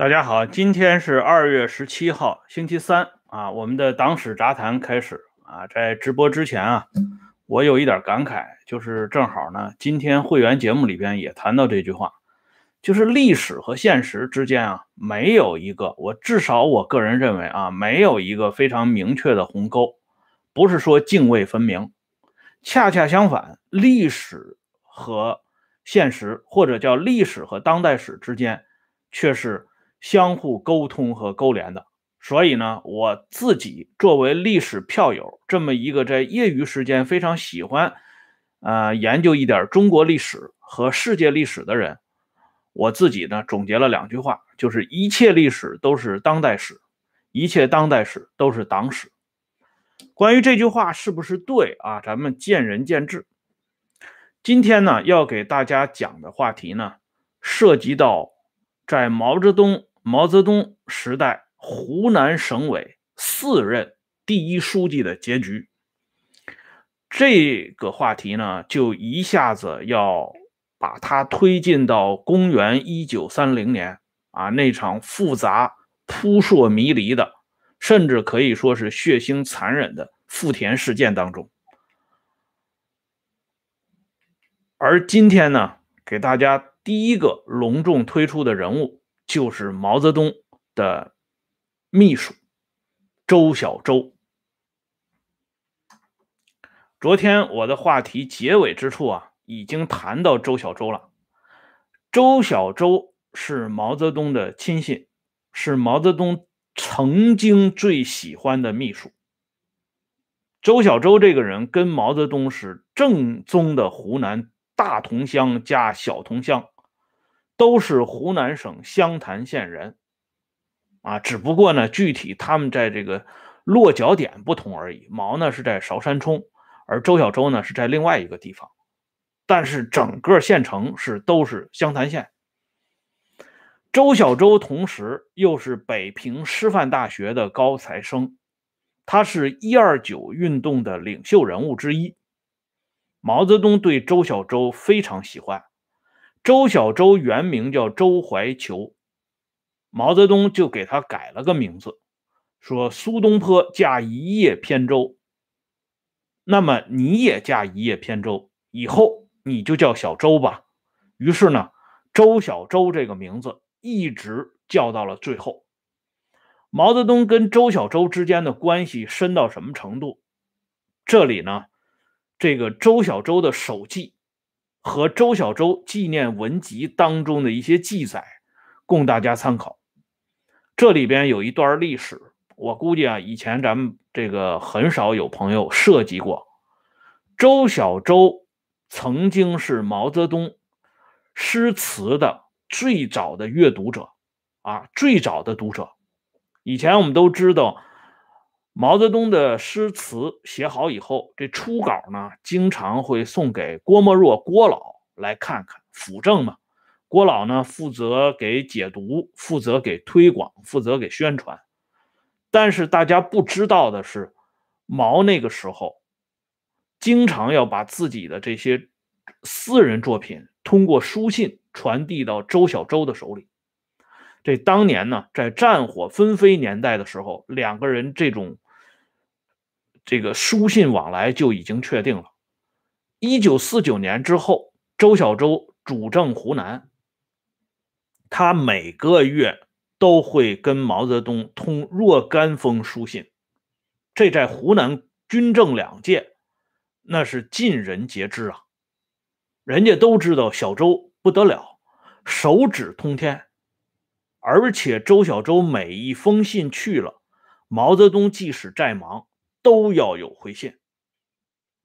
大家好，今天是二月十七号，星期三啊。我们的党史杂谈开始啊。在直播之前啊，我有一点感慨，就是正好呢，今天会员节目里边也谈到这句话，就是历史和现实之间啊，没有一个，我至少我个人认为啊，没有一个非常明确的鸿沟，不是说泾渭分明。恰恰相反，历史和现实，或者叫历史和当代史之间，却是相互沟通和勾连的。所以呢，我自己作为历史票友，这么一个在业余时间非常喜欢，呃，研究一点中国历史和世界历史的人，我自己呢总结了两句话，就是一切历史都是当代史，一切当代史都是党史。关于这句话是不是对啊？咱们见仁见智。今天呢，要给大家讲的话题呢，涉及到在毛泽东毛泽东时代湖南省委四任第一书记的结局。这个话题呢，就一下子要把它推进到公元一九三零年啊那场复杂、扑朔迷离的。甚至可以说是血腥残忍的富田事件当中，而今天呢，给大家第一个隆重推出的人物就是毛泽东的秘书周小舟。昨天我的话题结尾之处啊，已经谈到周小舟了。周小舟是毛泽东的亲信，是毛泽东。曾经最喜欢的秘书周小舟这个人，跟毛泽东是正宗的湖南大同乡加小同乡，都是湖南省湘潭县人啊。只不过呢，具体他们在这个落脚点不同而已。毛呢是在韶山冲，而周小舟呢是在另外一个地方，但是整个县城是都是湘潭县。周小舟同时又是北平师范大学的高材生，他是一二九运动的领袖人物之一。毛泽东对周小舟非常喜欢。周小舟原名叫周怀求，毛泽东就给他改了个名字，说苏东坡驾一叶扁舟，那么你也驾一叶扁舟，以后你就叫小周吧。于是呢，周小舟这个名字。一直叫到了最后。毛泽东跟周小舟之间的关系深到什么程度？这里呢，这个周小舟的手记和周小舟纪念文集当中的一些记载，供大家参考。这里边有一段历史，我估计啊，以前咱们这个很少有朋友涉及过。周小舟曾经是毛泽东诗词的。最早的阅读者，啊，最早的读者。以前我们都知道，毛泽东的诗词写好以后，这初稿呢，经常会送给郭沫若郭老来看看辅正嘛。郭老呢，负责给解读，负责给推广，负责给宣传。但是大家不知道的是，毛那个时候，经常要把自己的这些私人作品通过书信。传递到周小舟的手里。这当年呢，在战火纷飞年代的时候，两个人这种这个书信往来就已经确定了。一九四九年之后，周小舟主政湖南，他每个月都会跟毛泽东通若干封书信，这在湖南军政两界那是尽人皆知啊。人家都知道小周。不得了，手指通天，而且周小舟每一封信去了，毛泽东即使再忙都要有回信。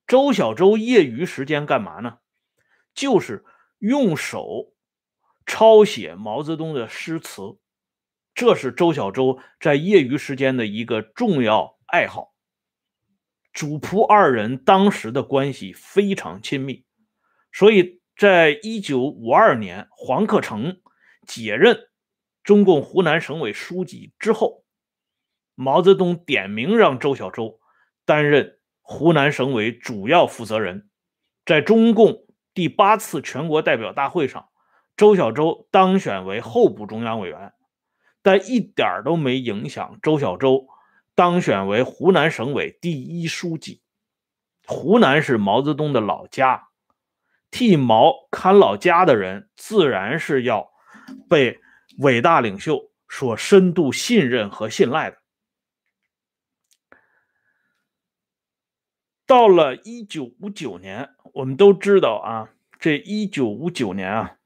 周小舟业余时间干嘛呢？就是用手抄写毛泽东的诗词，这是周小舟在业余时间的一个重要爱好。主仆二人当时的关系非常亲密，所以。在一九五二年，黄克诚解任中共湖南省委书记之后，毛泽东点名让周小舟担任湖南省委主要负责人。在中共第八次全国代表大会上，周小舟当选为候补中央委员。但一点都没影响周小舟当选为湖南省委第一书记。湖南是毛泽东的老家，替毛看老家的人，自然是要被伟大领袖所深度信任和信赖的。到了一九五九年，我们都知道啊，这一九五九年啊，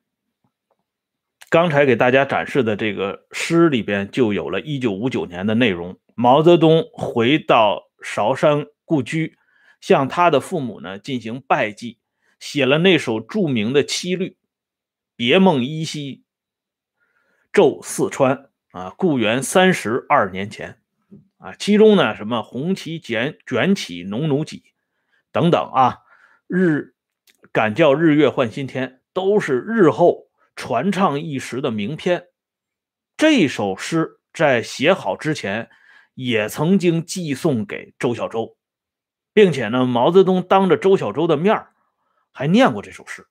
刚才给大家展示的这个诗里边就有了一九五九年的内容。毛泽东回到韶山故居。向他的父母呢进行拜祭，写了那首著名的七律：“别梦依稀，骤四川啊，故园三十二年前。”啊，其中呢什么“红旗卷卷起农奴脊”等等啊，“日敢叫日月换新天”都是日后传唱一时的名篇。这首诗在写好之前，也曾经寄送给周小舟。并且呢，毛泽东当着周小舟的面还念过这首诗。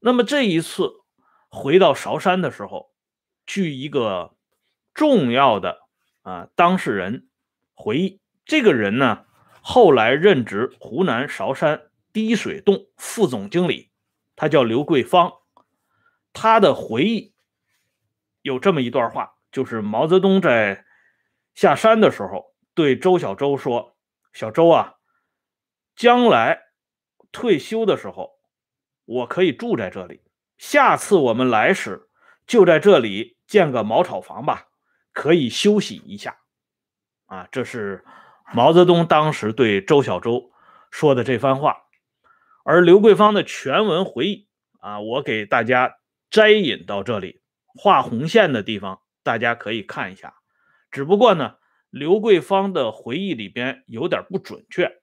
那么这一次回到韶山的时候，据一个重要的啊当事人回忆，这个人呢后来任职湖南韶山滴水洞副总经理，他叫刘桂芳。他的回忆有这么一段话，就是毛泽东在下山的时候对周小舟说。小周啊，将来退休的时候，我可以住在这里。下次我们来时，就在这里建个茅草房吧，可以休息一下。啊，这是毛泽东当时对周小舟说的这番话。而刘桂芳的全文回忆啊，我给大家摘引到这里，画红线的地方大家可以看一下。只不过呢。刘桂芳的回忆里边有点不准确，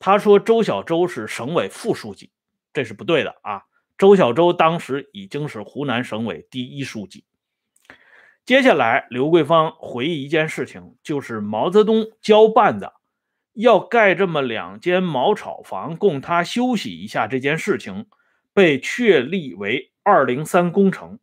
他说周小舟是省委副书记，这是不对的啊。周小舟当时已经是湖南省委第一书记。接下来，刘桂芳回忆一件事情，就是毛泽东交办的要盖这么两间茅草房供他休息一下这件事情，被确立为“二零三”工程。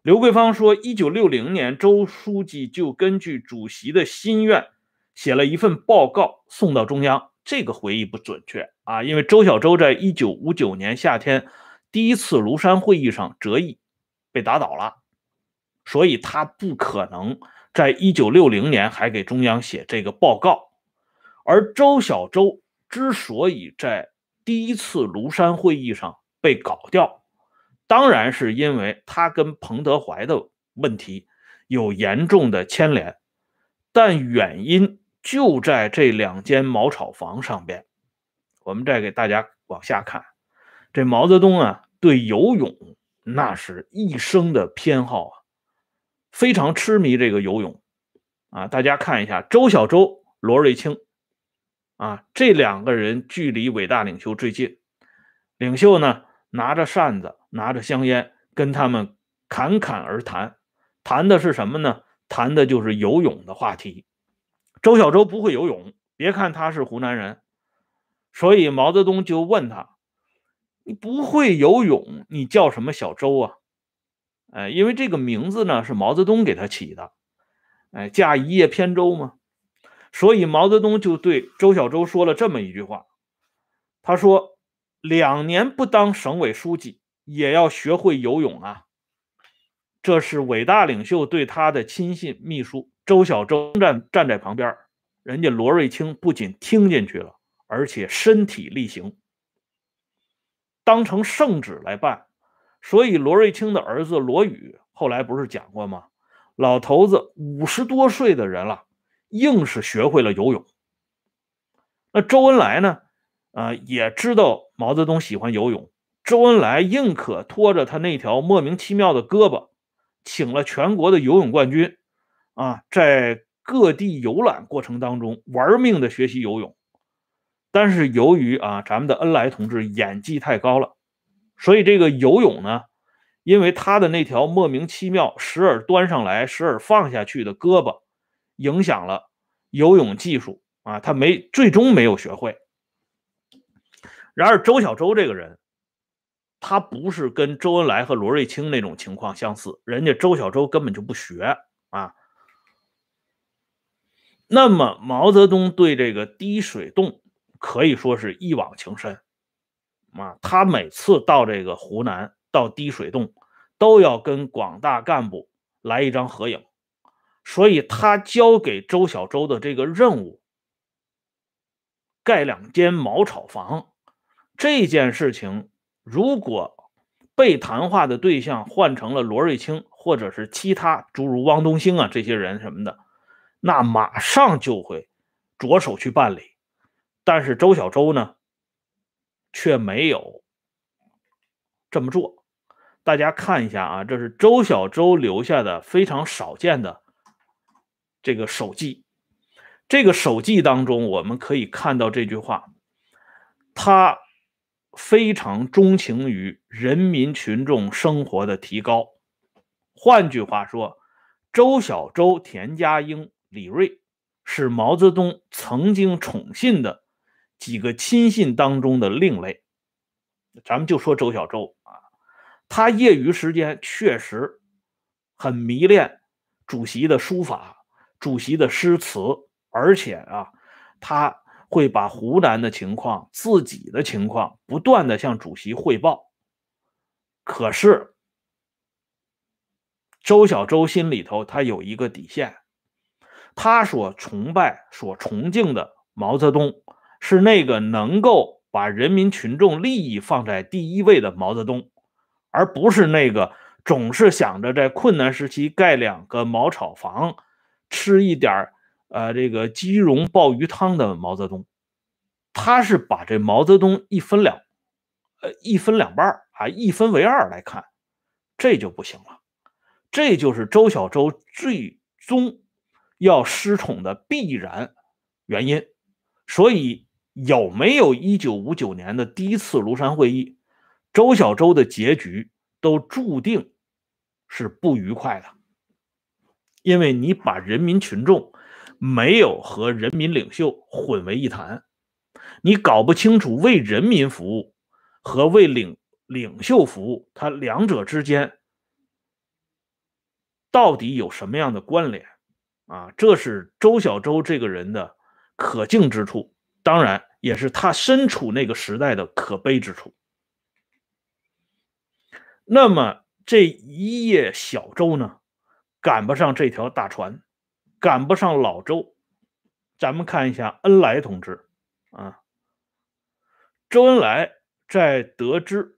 刘桂芳说：“一九六零年，周书记就根据主席的心愿，写了一份报告送到中央。这个回忆不准确啊，因为周小舟在一九五九年夏天第一次庐山会议上折翼，被打倒了，所以他不可能在一九六零年还给中央写这个报告。而周小舟之所以在第一次庐山会议上被搞掉，当然是因为他跟彭德怀的问题有严重的牵连，但原因就在这两间茅草房上边。我们再给大家往下看，这毛泽东啊，对游泳那是一生的偏好啊，非常痴迷这个游泳啊。大家看一下，周小舟、罗瑞卿啊，这两个人距离伟大领袖最近，领袖呢拿着扇子。拿着香烟跟他们侃侃而谈，谈的是什么呢？谈的就是游泳的话题。周小舟不会游泳，别看他是湖南人，所以毛泽东就问他：“你不会游泳，你叫什么小周啊？”哎，因为这个名字呢是毛泽东给他起的，哎，驾一叶扁舟嘛。所以毛泽东就对周小舟说了这么一句话：“他说，两年不当省委书记。”也要学会游泳啊！这是伟大领袖对他的亲信秘书周小舟站站在旁边，人家罗瑞卿不仅听进去了，而且身体力行，当成圣旨来办。所以罗瑞卿的儿子罗宇后来不是讲过吗？老头子五十多岁的人了，硬是学会了游泳。那周恩来呢？啊，也知道毛泽东喜欢游泳。周恩来宁可拖着他那条莫名其妙的胳膊，请了全国的游泳冠军，啊，在各地游览过程当中玩命的学习游泳。但是由于啊，咱们的恩来同志演技太高了，所以这个游泳呢，因为他的那条莫名其妙时而端上来时而放下去的胳膊，影响了游泳技术啊，他没最终没有学会。然而周小舟这个人。他不是跟周恩来和罗瑞卿那种情况相似，人家周小舟根本就不学啊。那么毛泽东对这个滴水洞可以说是一往情深啊，他每次到这个湖南到滴水洞，都要跟广大干部来一张合影，所以他交给周小舟的这个任务，盖两间茅草房这件事情，如果被谈话的对象换成了罗瑞卿或者是其他诸如汪东兴啊这些人什么的。那马上就会着手去办理，但是周小舟呢，却没有这么做。大家看一下啊，这是周小舟留下的非常少见的这个手记。这个手记当中，我们可以看到这句话：他非常钟情于人民群众生活的提高。换句话说，周小舟、田家英。李瑞是毛泽东曾经宠信的几个亲信当中的另类。咱们就说周小舟啊，他业余时间确实很迷恋主席的书法、主席的诗词，而且啊，他会把湖南的情况、自己的情况不断的向主席汇报。可是周小舟心里头他有一个底线。他所崇拜、所崇敬的毛泽东，是那个能够把人民群众利益放在第一位的毛泽东，而不是那个总是想着在困难时期盖两个茅草房，吃一点呃这个鸡茸鲍鱼汤的毛泽东。他是把这毛泽东一分两，呃一分两半啊，一分为二来看，这就不行了。这就是周小舟最终。要失宠的必然原因，所以有没有一九五九年的第一次庐山会议，周小舟的结局都注定是不愉快的，因为你把人民群众没有和人民领袖混为一谈，你搞不清楚为人民服务和为领领袖服务，它两者之间到底有什么样的关联？啊，这是周小舟这个人的可敬之处，当然也是他身处那个时代的可悲之处。那么这一叶小舟呢，赶不上这条大船，赶不上老周。咱们看一下恩来同志啊，周恩来在得知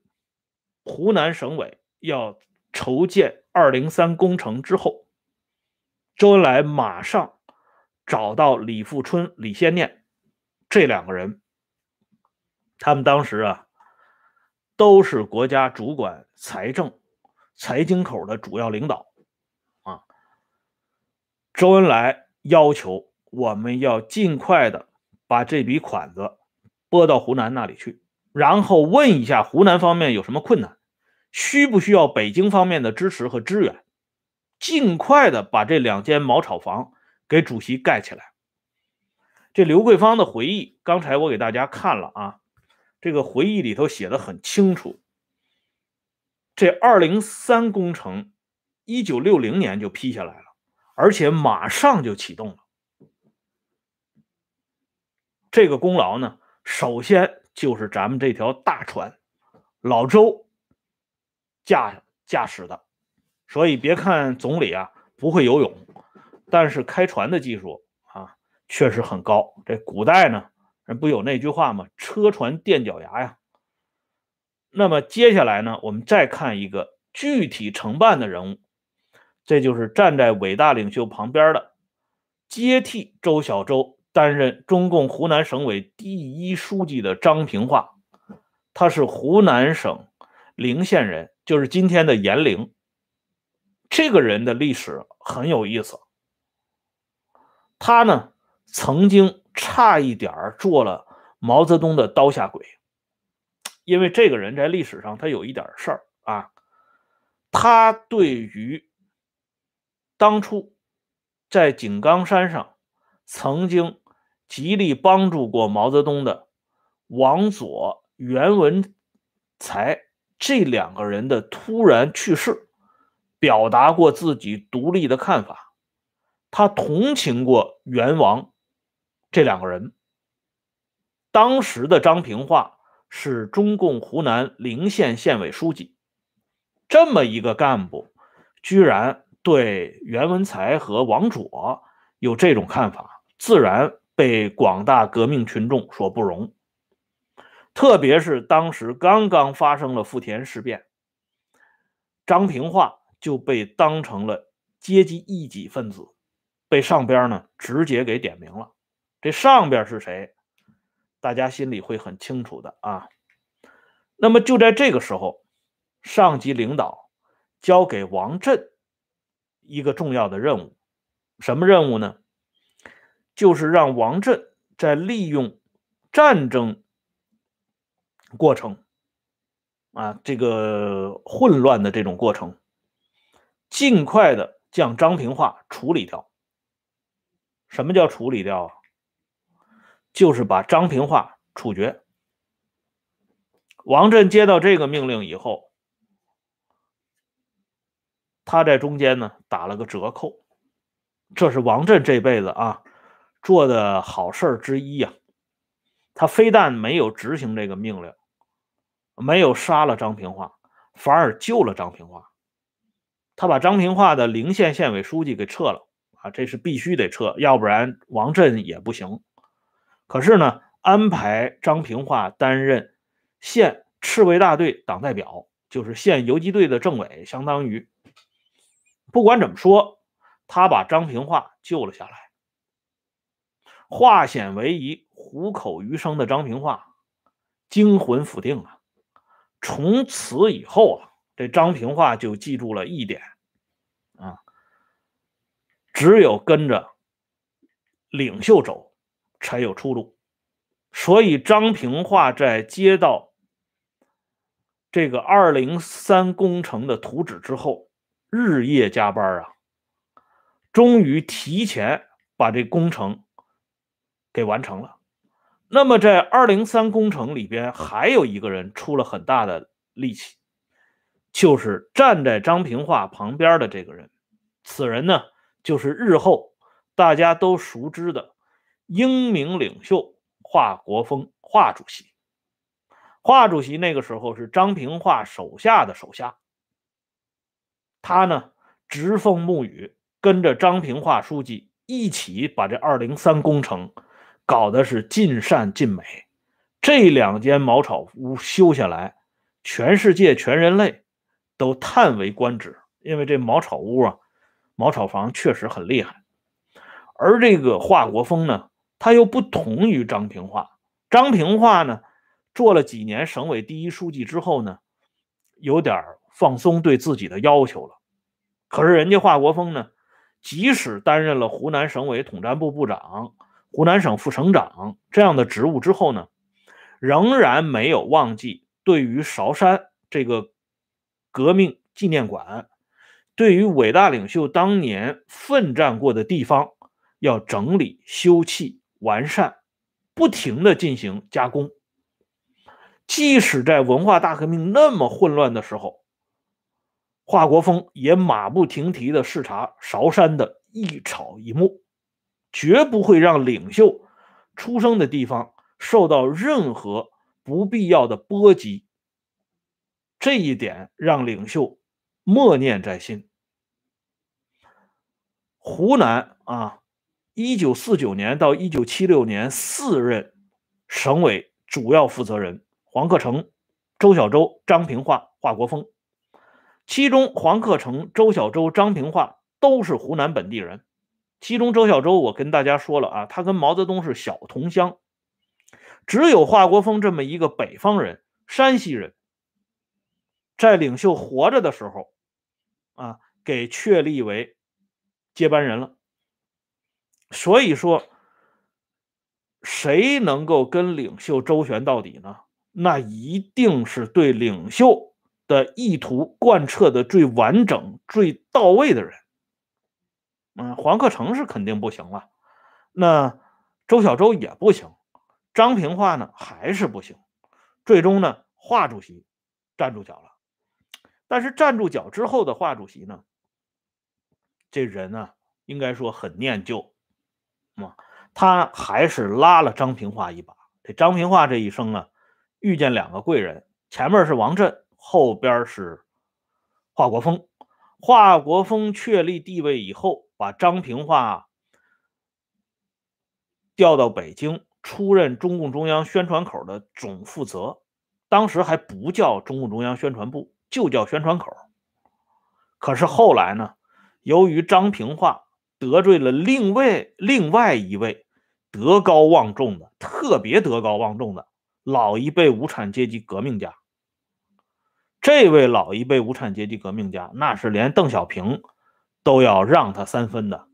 湖南省委要筹建二零三工程之后。周恩来马上找到李富春、李先念这两个人，他们当时啊都是国家主管财政、财经口的主要领导啊。周恩来要求我们要尽快的把这笔款子拨到湖南那里去，然后问一下湖南方面有什么困难，需不需要北京方面的支持和支援。尽快的把这两间茅草房给主席盖起来。这刘桂芳的回忆，刚才我给大家看了啊，这个回忆里头写的很清楚。这二零三工程，一九六零年就批下来了，而且马上就启动了。这个功劳呢，首先就是咱们这条大船老周驾驾驶的。所以别看总理啊不会游泳，但是开船的技术确实很高。这古代呢，人不有那句话吗？车船垫脚牙呀。那么接下来呢，我们再看一个具体承办的人物，这就是站在伟大领袖旁边的，接替周小舟担任中共湖南省委第一书记的张平化，他是湖南省陵县人，就是今天的炎陵。这个人的历史很有意思，他呢曾经差一点做了毛泽东的刀下鬼，因为这个人在历史上他有一点事儿啊，他对于当初在井冈山上曾经极力帮助过毛泽东的王佐、袁文才这两个人的突然去世，表达过自己独立的看法。他同情过元王这两个人。当时的张平化是中共湖南陵县县委书记，这么一个干部，居然对袁文才和王卓有这种看法，自然被广大革命群众所不容。特别是当时刚刚发生了富田事变，张平化就被当成了阶级异己分子，被上边呢直接给点名了。这上边是谁？大家心里会很清楚的啊。那么就在这个时候，上级领导交给王震一个重要的任务，什么任务呢？就是让王震在利用战争。过程啊，这个混乱的这种过程，尽快的将张平化处理掉。什么叫处理掉啊？就是把张平化处决。王震接到这个命令以后，他在中间呢打了个折扣，这是王震这辈子啊做的好事之一呀。他非但没有执行这个命令。没有杀了张平化，反而救了张平化。他把张平化的陵县县委书记给撤了啊，这是必须得撤，要不然王震也不行。可是呢，安排张平化担任县赤卫大队党代表，就是县游击队的政委，相当于。不管怎么说，他把张平化救了下来。化险为夷、虎口余生的张平化，惊魂甫定啊！从此以后啊，这张平化就记住了一点啊，只有跟着领袖走，才有出路。所以张平化在接到这个二零三工程的图纸之后，日夜加班啊，终于提前把这工程给完成了。那么，在二零三工程里边，还有一个人出了很大的力气，就是站在张平化旁边的这个人。此人呢，就是日后大家都熟知的英明领袖华国锋，华主席。华主席那个时候是张平化手下的手下，他呢，直风沐雨，跟着张平化书记一起把这二零三工程。搞的是尽善尽美，这两间茅草屋修下来，全世界全人类都叹为观止。因为这茅草屋啊，茅草房确实很厉害。而这个华国锋呢，他又不同于张平化。张平化呢，做了几年省委第一书记之后呢，有点放松对自己的要求了。可是人家华国锋呢，即使担任了湖南省委统战部部长。湖南省副省长这样的职务之后呢，仍然没有忘记对于韶山这个革命纪念馆，对于伟大领袖当年奋战过的地方，要整理、修葺、完善，不停的进行加工。即使在文化大革命那么混乱的时候，华国锋也马不停蹄的视察韶山的一草一木。绝不会让领袖出生的地方受到任何不必要的波及，这一点让领袖默念在心。湖南啊，一九四九年到一九七六年四任省委主要负责人黄克诚、周小舟、张平化、华国锋，其中黄克诚、周小舟、张平化都是湖南本地人。其中，周小舟我跟大家说了啊，他跟毛泽东是小同乡，只有华国锋这么一个北方人，山西人，在领袖活着的时候，啊，给确立为接班人了。所以说，谁能够跟领袖周旋到底呢？那一定是对领袖的意图贯彻的最完整、最到位的人。嗯，黄克诚是肯定不行了，那周小舟也不行，张平化呢还是不行。最终呢，华主席站住脚了。但是站住脚之后的华主席呢，这人呢，应该说很念旧，啊，他还是拉了张平化一把。这张平化这一生啊，遇见两个贵人，前面是王震，后边是华国锋。华国锋确立地位以后，把张平化调到北京，出任中共中央宣传口的总负责。当时还不叫中共中央宣传部，就叫宣传口。可是后来呢，由于张平化得罪了另外另外一位德高望重的、特别德高望重的老一辈无产阶级革命家。这位老一辈无产阶级革命家，那是连邓小平都要让他三分的。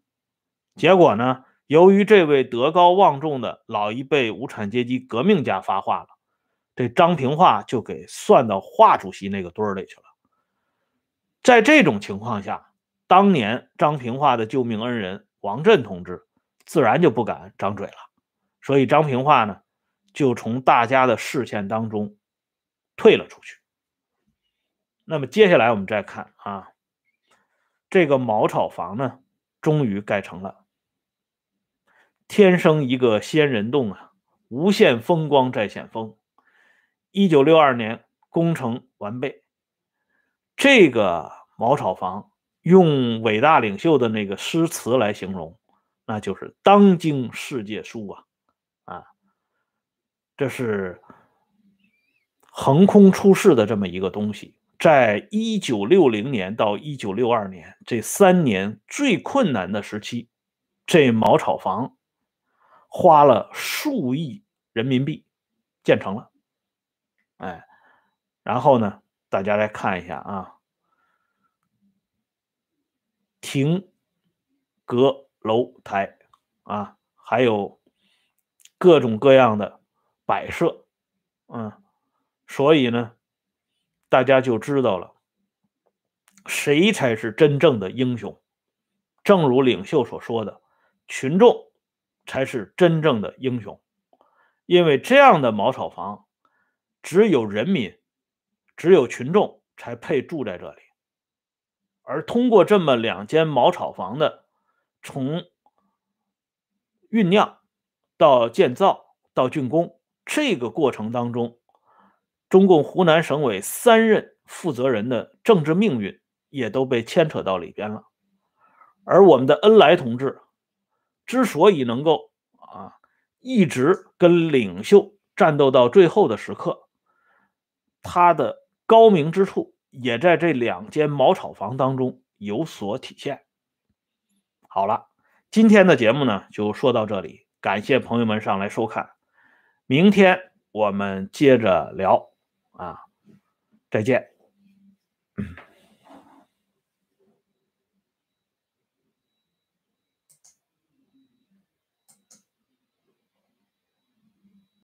结果呢，由于这位德高望重的老一辈无产阶级革命家发话了，这张平化就给算到华主席那个堆儿里去了。在这种情况下，当年张平化的救命恩人王震同志自然就不敢张嘴了，所以张平化呢，就从大家的视线当中退了出去。那么接下来我们再看啊，这个茅草房呢，终于盖成了。天生一个仙人洞啊，无限风光在险峰。一九六二年工程完备，这个茅草房用伟大领袖的那个诗词来形容，那就是当今世界书啊啊，这是横空出世的这么一个东西。在一九六零年到一九六二年这三年最困难的时期，这茅草房花了数亿人民币建成了。哎，然后呢，大家来看一下啊，亭阁楼台啊，还有各种各样的摆设，嗯，所以呢。大家就知道了，谁才是真正的英雄。正如领袖所说的，群众才是真正的英雄，因为这样的茅草房，只有人民，只有群众才配住在这里。而通过这么两间茅草房的从酝酿到建造到竣工这个过程当中。中共湖南省委三任负责人的政治命运也都被牵扯到里边了，而我们的恩来同志之所以能够啊一直跟领袖战斗到最后的时刻，他的高明之处也在这两间茅草房当中有所体现。好了，今天的节目呢就说到这里，感谢朋友们上来收看，明天我们接着聊。啊，再见。